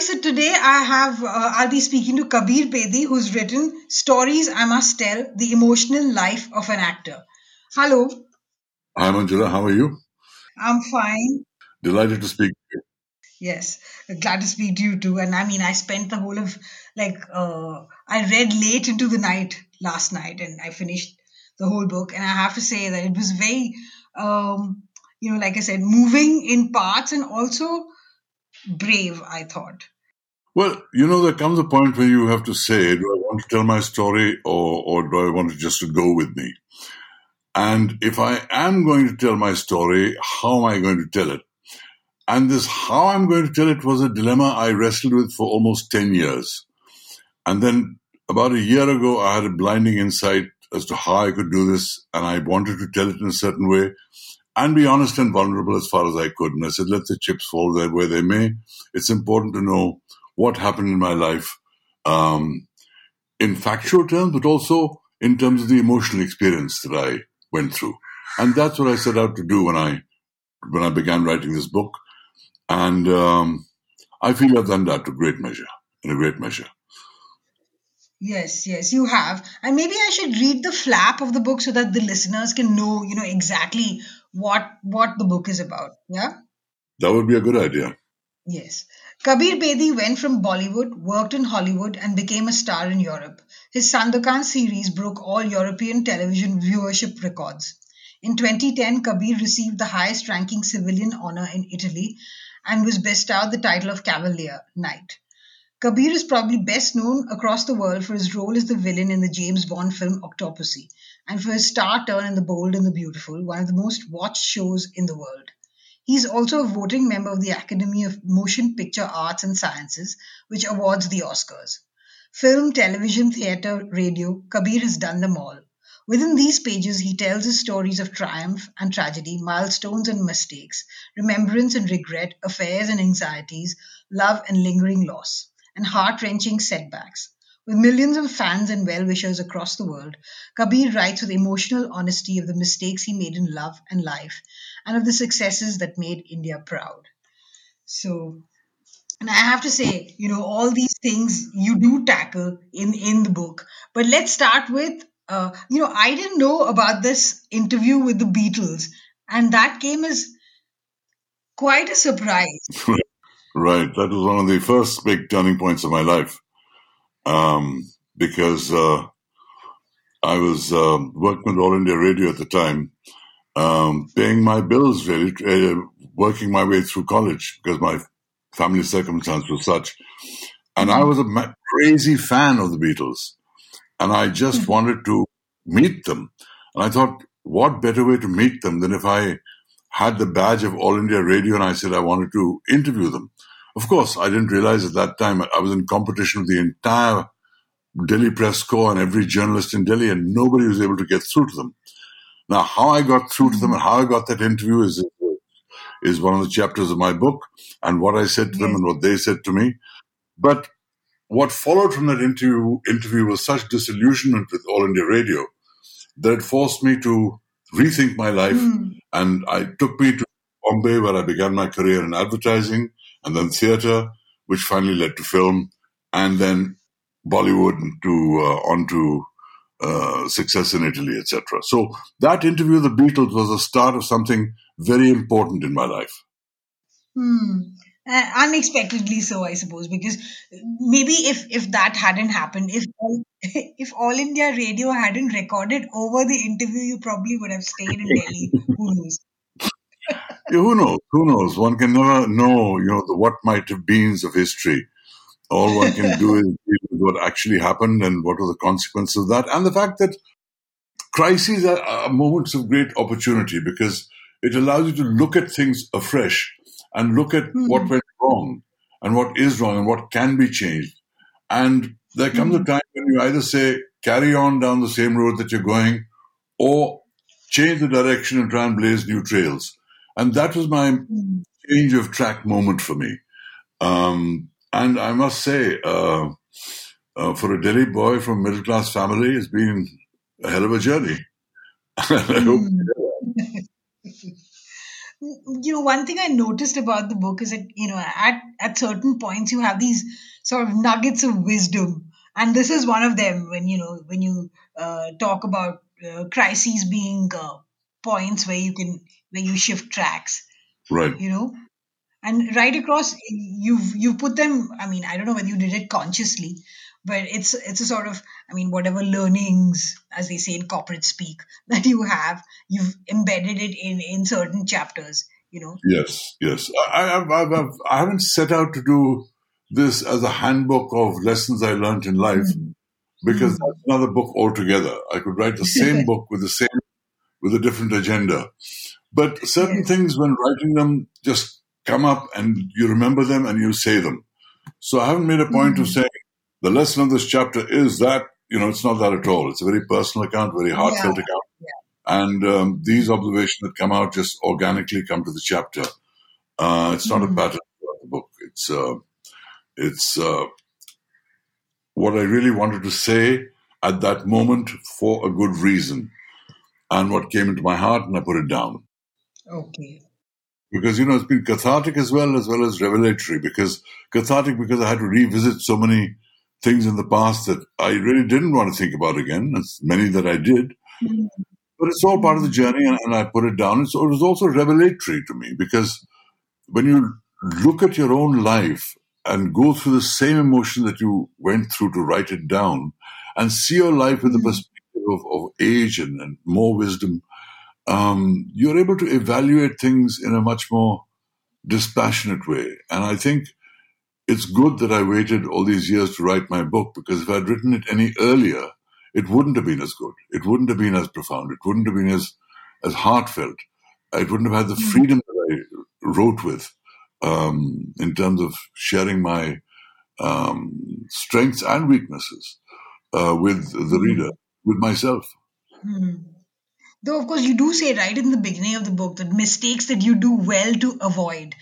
So today I have, uh, I'll be speaking to Kabir Bedi, who's written Stories I Must Tell The Emotional Life of an Actor. Hello. Hi, Manjula. How are you? I'm fine. Delighted to speak to you. Yes, glad to speak to you too. And I mean, I spent the whole of, like, uh, I read late into the night last night and I finished the whole book. And I have to say that it was very, um, you know, like I said, moving in parts and also brave, I thought. Well, you know, there comes a point where you have to say, do I want to tell my story or, or do I want to just to go with me? And if I am going to tell my story, how am I going to tell it? And this how I'm going to tell it was a dilemma I wrestled with for almost 10 years. And then about a year ago, I had a blinding insight as to how I could do this. And I wanted to tell it in a certain way and be honest and vulnerable as far as I could. And I said, let the chips fall there where they may. It's important to know what happened in my life um, in factual terms, but also in terms of the emotional experience that I went through. And that's what I set out to do when I when I began writing this book. And um, I feel I've done that to great measure, in a great measure. Yes, yes, you have. And maybe I should read the flap of the book so that the listeners can know, you know, exactly what what the book is about. Yeah? That would be a good idea. Yes. Kabir Bedi went from Bollywood, worked in Hollywood, and became a star in Europe. His Sandokan series broke all European television viewership records. In 2010, Kabir received the highest ranking civilian honor in Italy and was bestowed the title of Cavalier Knight. Kabir is probably best known across the world for his role as the villain in the James Bond film Octopussy and for his star turn in The Bold and the Beautiful, one of the most watched shows in the world. He is also a voting member of the Academy of Motion Picture Arts and Sciences, which awards the Oscars. Film, television, theatre, radio, Kabir has done them all. Within these pages, he tells his stories of triumph and tragedy, milestones and mistakes, remembrance and regret, affairs and anxieties, love and lingering loss and heart wrenching setbacks. With millions of fans and well wishers across the world, Kabir writes with emotional honesty of the mistakes he made in love and life and of the successes that made India proud. So, and I have to say, you know, all these things you do tackle in, in the book. But let's start with, uh, you know, I didn't know about this interview with the Beatles, and that came as quite a surprise. Right. That was one of the first big turning points of my life. Um, because uh, I was uh, working with All India Radio at the time, um, paying my bills, really, uh, working my way through college because my family circumstance was such. And I was a ma- crazy fan of the Beatles. And I just wanted to meet them. And I thought, what better way to meet them than if I had the badge of All India Radio and I said I wanted to interview them. Of course, I didn't realize at that time I was in competition with the entire Delhi press corps and every journalist in Delhi, and nobody was able to get through to them. Now, how I got through to them and how I got that interview is is one of the chapters of my book, and what I said to them and what they said to me. But what followed from that interview interview was such disillusionment with All India Radio that it forced me to rethink my life, Mm. and I took me to Bombay, where I began my career in advertising, and then theatre, which finally led to film, and then Bollywood to uh, on to uh, success in Italy, etc. So that interview with the Beatles was the start of something very important in my life. Hmm. Uh, unexpectedly so, I suppose, because maybe if if that hadn't happened, if all, if All India Radio hadn't recorded over the interview, you probably would have stayed in Delhi. Who knows? Who knows? Who knows? One can never know, you know, the what might have beens of history. All one can do is what actually happened and what were the consequences of that, and the fact that crises are, are moments of great opportunity because it allows you to look at things afresh and look at what went wrong and what is wrong and what can be changed. And there comes a time when you either say, carry on down the same road that you're going, or change the direction and try and blaze new trails. And that was my change of track moment for me. Um, and I must say, uh, uh, for a Delhi boy from middle class family, it's been a hell of a journey. I hope you know one thing i noticed about the book is that you know at at certain points you have these sort of nuggets of wisdom. And this is one of them when you know when you uh, talk about uh, crises being uh, points where you can where you shift tracks. Right. you know? And right across you've you put them i mean i don't know whether you did it consciously but it's it's a sort of i mean whatever learnings as they say in corporate speak that you have you've embedded it in in certain chapters you know Yes, yes. I, I've, I've, I've, I haven't set out to do this as a handbook of lessons I learned in life mm-hmm. because mm-hmm. that's another book altogether. I could write the same book with the same, with a different agenda. But certain Yes. things when writing them just come up and you remember them and you say them. So I haven't made a point of mm-hmm. saying the lesson of this chapter is that, you know, it's not that at all. It's a very personal account, very heartfelt Yeah. account. And um, these observations that come out just organically come to the chapter. Uh, it's not a pattern the book. It's uh, it's uh, what I really wanted to say at that moment for a good reason, and what came into my heart, and I put it down okay because you know it's been cathartic as well as well as revelatory. Because cathartic because I had to revisit so many things in the past that I really didn't want to think about again, as many that I did. But it's all part of the journey, and, and I put it down. It was also revelatory to me because when you look at your own life and go through the same emotion that you went through to write it down and see your life with the perspective of, of age and, and more wisdom, um, you're able to evaluate things in a much more dispassionate way. And I think it's good that I waited all these years to write my book because if I'd written it any earlier, it wouldn't have been as good. It wouldn't have been as profound. It wouldn't have been as, as heartfelt. It wouldn't have had the freedom that I wrote with um, in terms of sharing my um, strengths and weaknesses uh, with the reader, with myself. Hmm. Though, of course, you do say right in the beginning of the book that mistakes that you do well to avoid.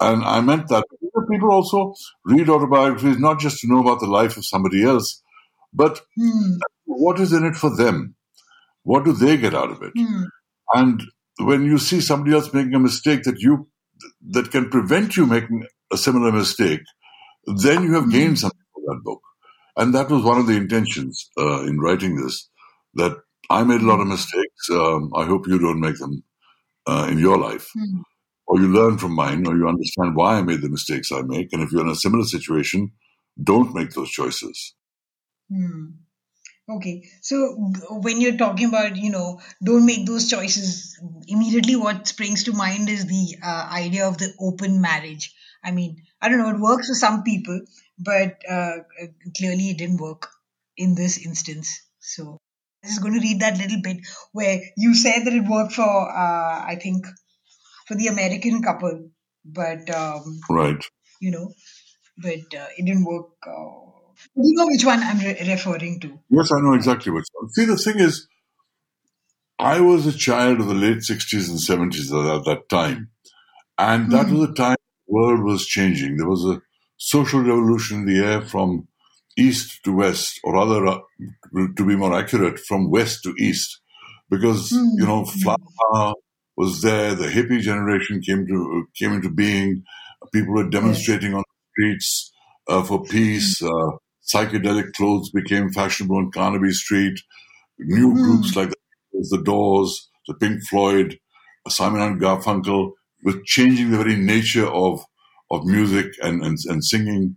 And I meant that people also read autobiographies not just to know about the life of somebody else, but Hmm. what is in it for them? What do they get out of it? Hmm. And when you see somebody else making a mistake that you that can prevent you making a similar mistake, then you have gained something from that book. And that was one of the intentions uh, in writing this. That I made a lot of mistakes. Um, I hope you don't make them uh, in your life, Hmm. Or you learn from mine, or you understand why I made the mistakes I make. And if you're in a similar situation, don't make those choices. Hmm. Okay, so when you're talking about, you know, don't make those choices, immediately what springs to mind is the uh, idea of the open marriage. I mean, I don't know, it works for some people, but uh, clearly it didn't work in this instance. So I'm just going to read that little bit where you said that it worked for, uh, I think, for the American couple, but um, Right. you know, but uh, it didn't work. Uh, you know which one I'm re- referring to. Yes, I know exactly what's. See, the thing is, I was a child of the late 60s and 70s at that time. And that was a time the world was changing. There was a social revolution in the air from east to west, or rather, uh, to be more accurate, from west to east. Because, you know, flower power was there, the hippie generation came to came into being, people were demonstrating on the streets uh, for peace, uh, psychedelic clothes became fashionable on Carnaby Street, new groups like the, the Doors, the Pink Floyd, Simon and Garfunkel were changing the very nature of of music and and, and singing.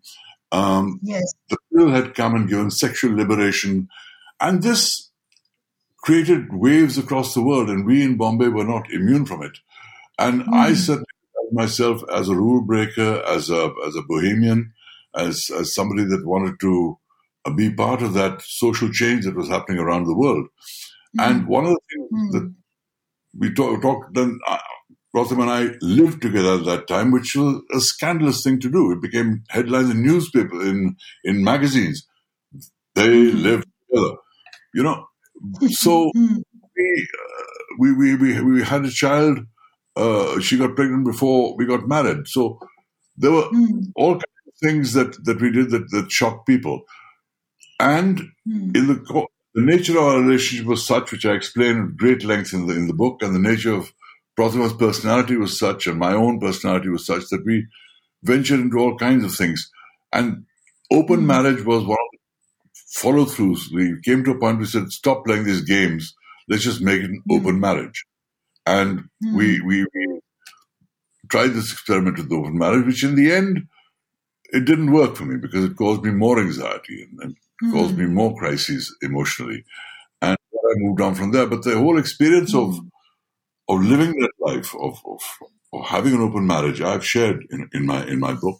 Um, Yes. the pill had come and given sexual liberation, and this created waves across the world, and we in Bombay were not immune from it. And I certainly felt myself as a rule breaker, as a as a bohemian, as as somebody that wanted to uh, be part of that social change that was happening around the world. And one of the things that we talked, talk, then uh, Protima and I lived together at that time, which was a scandalous thing to do. It became headlines in newspapers, in in magazines. They lived together. You know, so Hmm. we, uh, we, we, we, we had a child. Uh, she got pregnant before we got married. So there were Hmm. all kinds of things that, that we did that, that shocked people. And Hmm. in the the nature of our relationship was such, which I explain at great length in the in the book, and the nature of Protima's personality was such, and my own personality was such that we ventured into all kinds of things. And open Mm. marriage was one follow throughs. We came to a point we said, stop playing these games. Let's just make it an Mm. open marriage. And Hmm. we, we we tried this experiment with open marriage, which in the end it didn't work for me because it caused me more anxiety and, and caused me Hmm. more crises emotionally. And I moved on from there. But the whole experience of Hmm. of living that life of, of, of having an open marriage, I've shared in, in my in my book.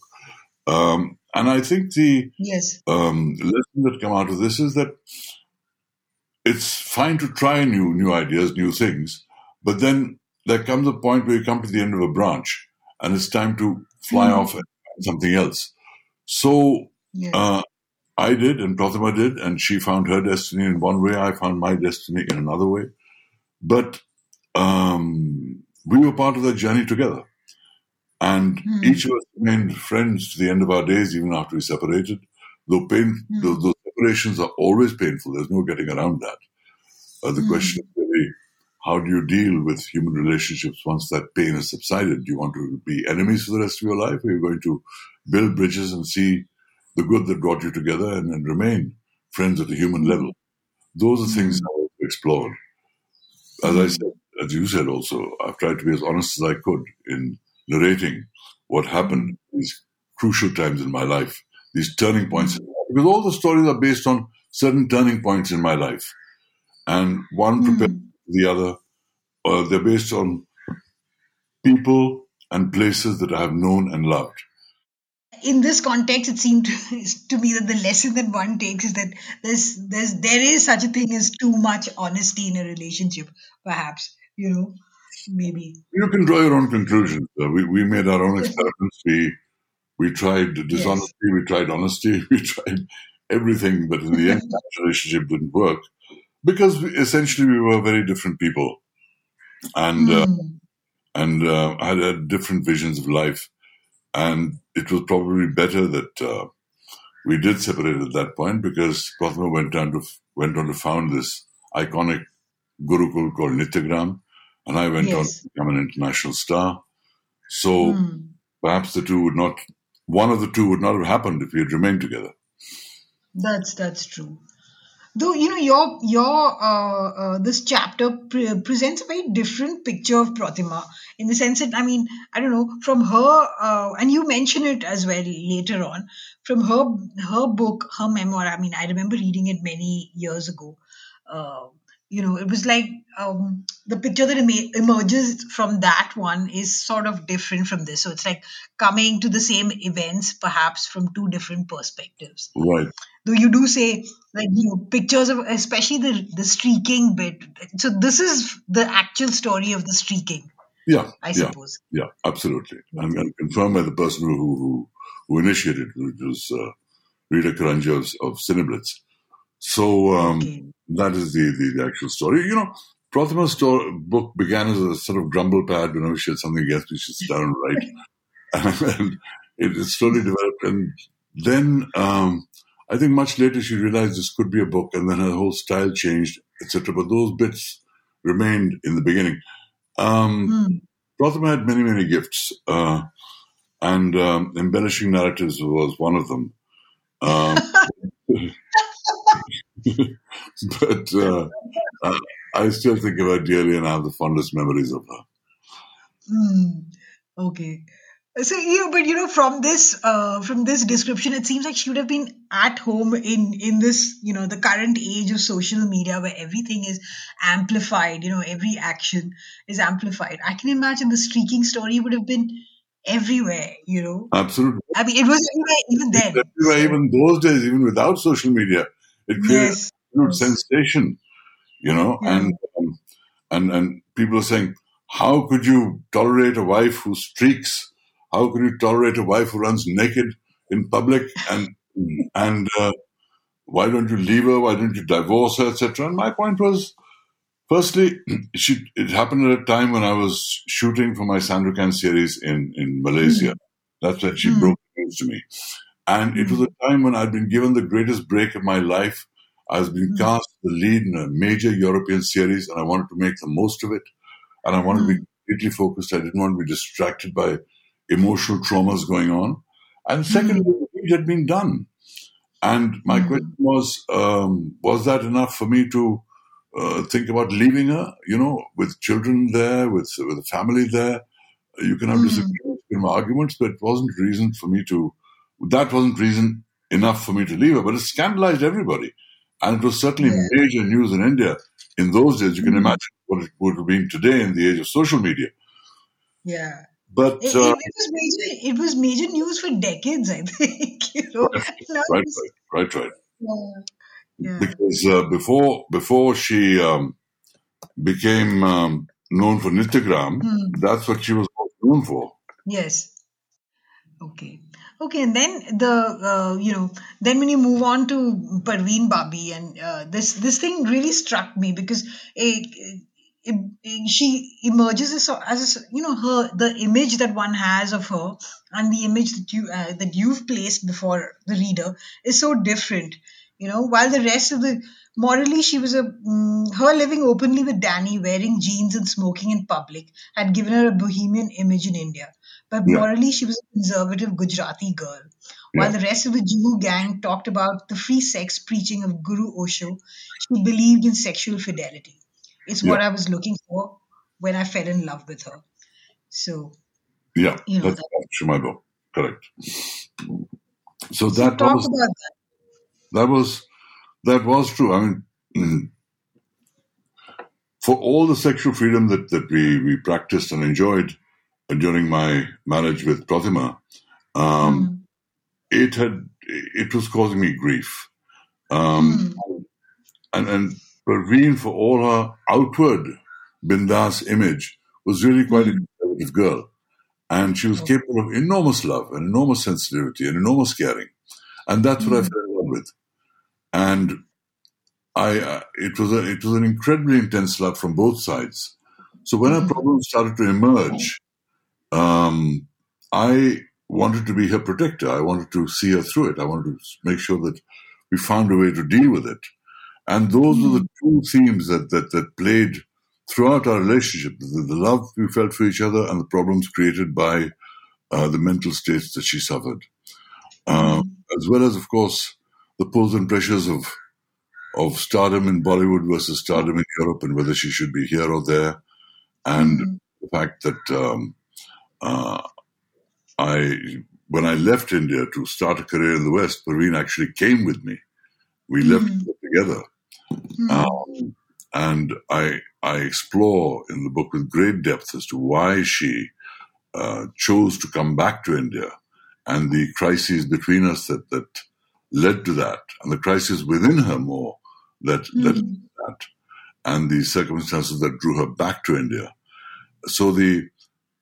Um, and I think the Yes. um, lesson that come out of this is that it's fine to try new new ideas, new things, but then there comes a point where you come to the end of a branch, and it's time to fly Mm. off and find something else. So Yes. uh, I did, and Protima did, and she found her destiny in one way. I found my destiny in another way. But um, we were part of that journey together. And Hmm. each of us remained friends to the end of our days, even after we separated. Though pain, Hmm. those, those separations are always painful. There's no getting around that. Uh, the Hmm. question is really, how do you deal with human relationships once that pain has subsided? Do you want to be enemies for the rest of your life? Or are you going to build bridges and see the good that brought you together and, and remain friends at a human level? Those are things Hmm. I've explored. As I said, as you said also, I've tried to be as honest as I could in narrating what happened these crucial times in my life, these turning points. in my life. Because all the stories are based on certain turning points in my life. And one prepares Hmm. the other. Uh, they're based on people and places that I have known and loved. in this context, it seemed to me that the lesson that one takes is that there's there's there is such a thing as too much honesty in a relationship. Perhaps you know, maybe. You can draw your own conclusions. Uh, we, we made our own experiments. We we tried dishonesty, we tried honesty, we tried everything, but in the end, that relationship didn't work because we, essentially we were very different people, and uh, Hmm. and uh, had, had different visions of life, and it was probably better that uh, we did separate at that point because Protima went on to went on to found this iconic gurukul called Nityagram, and I went on to become an international star. So Hmm. perhaps the two would not, one of the two would not have happened if we had remained together. That's that's true. Though you know your your uh, uh, this chapter pre- presents a very different picture of Protima in the sense that I mean I don't know from her uh, and you mention it as well later on from her her book her memoir I mean I remember reading it many years ago. You know it was like um, the picture that ema- emerges from that one is sort of different from this so it's like coming to the same events perhaps from two different perspectives Right. though you do say like you know pictures of especially the the streaking bit so this is the actual story of the streaking Yeah. i suppose Yeah. Absolutely. And, and confirmed by the person who who, who initiated, it, which was uh, Rita Karanjia of, of Cineblitz. So um, okay that is the, the the actual story. You know, Protima's story, book began as a sort of grumble pad whenever she had something against me, she'd sit down and write. and it, slowly developed. And then um, I think much later she realized this could be a book, and then her whole style changed, etc. But those bits remained in the beginning. Um. Protima had many, many gifts, uh, and um, embellishing narratives was one of them. Um, but uh, I, I still think of her dearly and I have the fondest memories of her. Hmm. okay so you but you know from this uh from this description it seems like she would have been at home in in this you know the current age of social media where everything is amplified you know every action is amplified i can imagine the streaking story would have been everywhere you know Absolutely. I mean, it was everywhere even then. Everywhere, even those days, even without social media, it absolute yes. sensation, you know, Yeah. and, um, and, and people are saying, how could you tolerate a wife who streaks? How could you tolerate a wife who runs naked in public? And, and, uh, why don't you leave her? Why don't you divorce her, etc. And my point was, firstly, she, it happened at a time when I was shooting for my Sandokan series in, in Malaysia. Mm. That's when she mm. broke news to me. And it was a time when I'd been given the greatest break of my life. I was being mm. cast the lead in a major European series, and I wanted to make the most of it. And I wanted to be hmm. completely focused. I didn't want to be distracted by emotional traumas going on. And secondly, mm. it had been done. And my question was, um, was that enough for me to uh, think about leaving her? You know, with children there, with with a family there, you can have disagreements, arguments, but it wasn't reason for me to. That wasn't reason enough for me to leave her. But it scandalized everybody, and it was certainly yeah. major news in India in those days. You can mm. imagine what it would have been today in the age of social media. Yeah. But it, uh, it, was major. It was major news for decades. I think. You know, right, right, right, right. Yeah. Yeah. Because uh, before before she um, became um, known for Nityagram, hmm. that's what she was known for. Yes. Okay. Okay, and then the uh, you know then when you move on to Parveen Babi and uh, this this thing really struck me because it, it, she emerges as, as you know her the image that one has of her and the image that you uh, that you've placed before the reader is so different you know. While the rest of the morally she was a um, her living openly with danny wearing jeans and smoking in public had given her a bohemian image in india but morally she was a conservative gujarati girl. While the rest of the Juhu gang talked about the free sex preaching of guru osho she believed in sexual fidelity. It's what i was looking for when i fell in love with her. So yeah you know, that's that, correct. So, so that was, that. that was that was true. I mean, for all the sexual freedom that, that we, we practiced and enjoyed during my marriage with Protima, um, mm. it had it was causing me grief. Um, mm. And and Parveen, for all her outward bindas image, was really quite a hmm. conservative girl, and she was oh. capable of enormous love and enormous sensitivity and enormous caring, and that's what I fell in love with and I uh, it was a, it was an incredibly intense love from both sides. So when mm-hmm. our problems started to emerge, um, I wanted to be her protector. I wanted to see her through it. I wanted to make sure that we found a way to deal with it. And those were the two themes that, that, that played throughout our relationship the, the, love we felt for each other and the problems created by uh, the mental states that she suffered. Uh, as well as, of course, the pulls and pressures of of stardom in Bollywood versus stardom in Europe, and whether she should be here or there, and mm-hmm. the fact that um, uh, I, when I left India to start a career in the West, Parveen actually came with me. We left together, mm-hmm. um, and I I explore in the book with great depth as to why she uh, chose to come back to India and the crises between us that that led to that, and the crisis within her more that mm. led to that, and the circumstances that drew her back to India. So the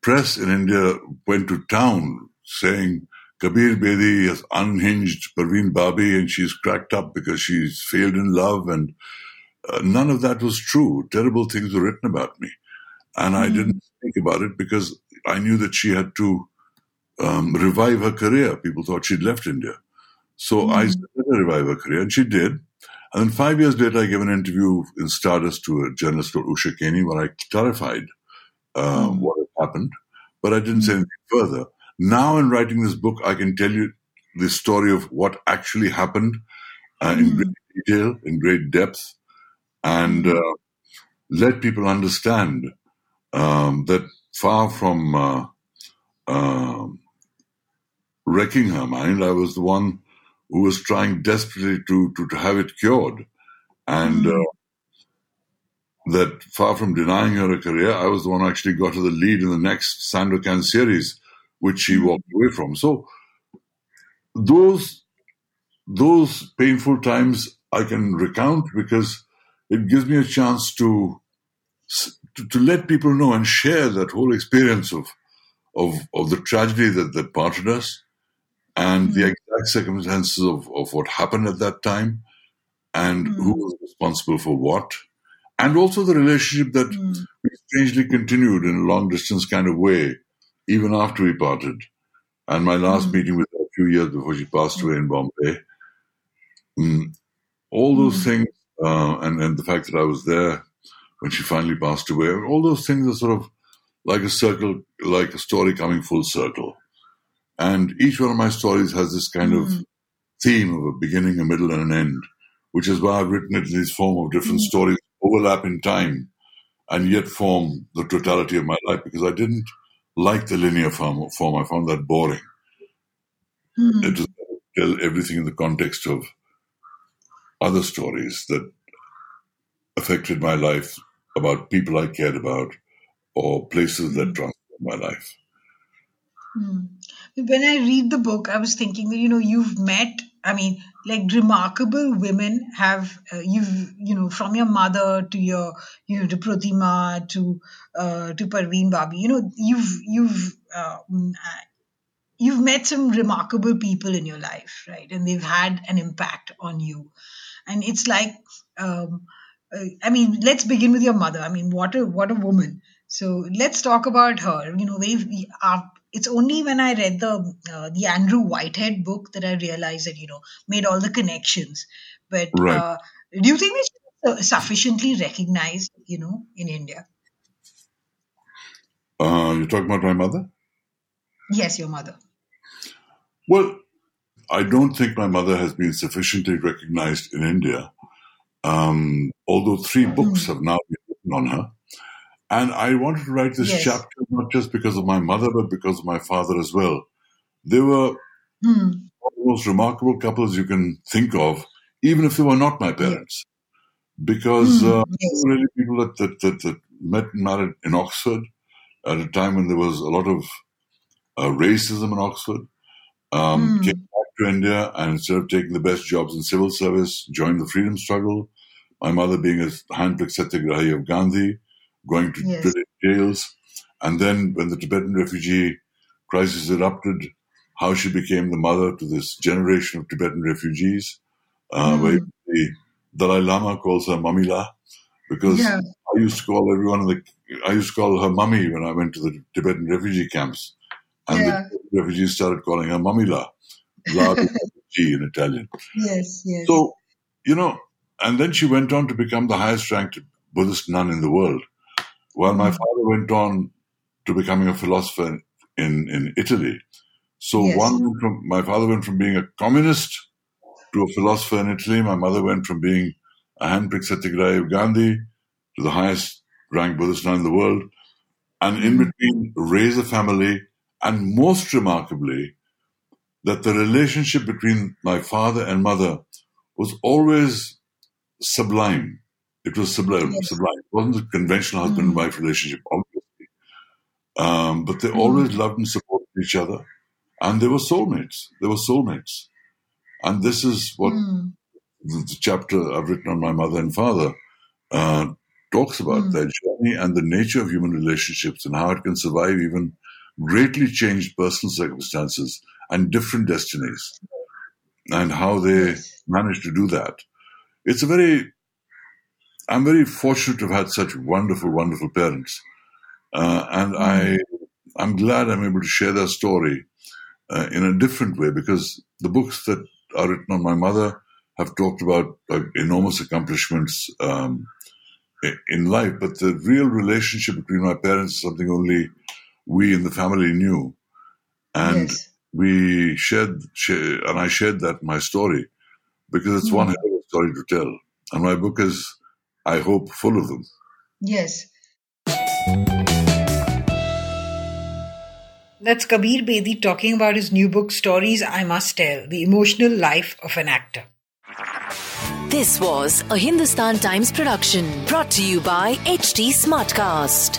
press in India went to town saying Kabir Bedi has unhinged Parveen Babi and she's cracked up because she's failed in love, and uh, none of that was true. Terrible things were written about me, and mm. I didn't think about it because I knew that she had to um, revive her career. People thought she'd left India. So mm. I started to revive her career, and she did. And then five years later, I gave an interview in Stardust to a journalist called Usha Keni where I clarified uh, mm. what happened, but I didn't say anything further. Now, in writing this book, I can tell you the story of what actually happened uh, in mm. great detail, in great depth, and uh, let people understand um, that far from uh, um, wrecking her mind, I was the one who was trying desperately to, to, to have it cured. And mm-hmm. uh, that far from denying her a career, I was the one who actually got her the lead in the next Sandokan series, which she mm-hmm. walked away from. So those those painful times I can recount because it gives me a chance to to, to let people know and share that whole experience of of of the tragedy that that parted us and mm-hmm. the exact circumstances of, of what happened at that time and mm. who was responsible for what, and also the relationship that mm. we strangely continued in a long distance kind of way, even after we parted. And my last mm. meeting with her a few years before she passed away in Bombay, mm, all those mm. things, uh, and, and the fact that I was there when she finally passed away, all those things are sort of like a circle, like a story coming full circle. And each one of my stories has this kind of mm. theme of a beginning, a middle, and an end, which is why I've written it in this form of different stories, overlap in time, and yet form the totality of my life because I didn't like the linear form. form. I found that boring. Mm. It was tell everything in the context of other stories that affected my life about people I cared about or places that transformed my life. Hmm. When I read the book, I was thinking that you know you've met. I mean, like remarkable women have uh, you've you know from your mother to your you know to Pratima to uh, to Parveen Babi. You know you've you've uh, you've met some remarkable people in your life, right? And they've had an impact on you. And it's like, um, uh, I mean, let's begin with your mother. I mean, what a what a woman. So let's talk about her. You know, we uh, it's only when I read the uh, the Andrew Whitehead book that I realized that you know made all the connections. But right. uh, do you think we sufficiently recognized, you know, in India? Uh, you're talking about my mother? Yes, your mother. Well, I don't think my mother has been sufficiently recognized in India, um, although three books mm. have now been written on her. And I wanted to write this yes. chapter not just because of my mother, but because of my father as well. They were mm. the most remarkable couples you can think of, even if they were not my parents. Because mm. uh, yes. really people that, that, that, that, met and married in Oxford at a time when there was a lot of uh, racism in Oxford um, mm. came back to India and instead of taking the best jobs in civil service, joined the freedom struggle. My mother being a handpicked satyagrahi of Gandhi, going to yes. Jails. And then when the Tibetan refugee crisis erupted, how she became the mother to this generation of Tibetan refugees, uh, mm. where the Dalai Lama calls her Mamila, because yeah. I used to call everyone the, I used to call her mummy when I went to the Tibetan refugee camps. And yeah. the refugees started calling her Mamila, La G in Italian. Yes, yes. So, you know, and then she went on to become the highest ranked Buddhist nun in the world. While my mm. father went on to becoming a philosopher in, in Italy. So yes. one from my father went from being a communist to a philosopher in Italy. My mother went from being a handpicked satyagrahi of Gandhi to the highest ranked Buddhist nun in the world. And in mm. between, raise a family and most remarkably, that the relationship between my father and mother was always sublime. It was sublime. Yes. Sublime. It wasn't a conventional husband and mm. wife relationship, obviously. Um, but they mm. always loved and supported each other. And they were soulmates. They were soulmates. And this is what mm. the chapter I've written on my mother and father uh, talks about mm. their journey and the nature of human relationships and how it can survive even greatly changed personal circumstances and different destinies and how they managed to do that. It's a very, I'm very fortunate to have had such wonderful, wonderful parents. Uh, and I, mm-hmm. I'm glad I'm able to share their story uh, in a different way because the books that are written on my mother have talked about uh, enormous accomplishments um, in life, but the real relationship between my parents is something only we in the family knew. And yes. we shared, shared, and I shared that my story because it's mm. one hell of a story to tell. And my book is, I hope, full of them. Yes. That's Kabir Bedi talking about his new book, Stories I Must Tell The Emotional Life of an Actor. This was a Hindustan Times production brought to you by HT Smartcast.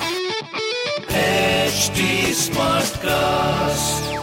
HT Smartcast.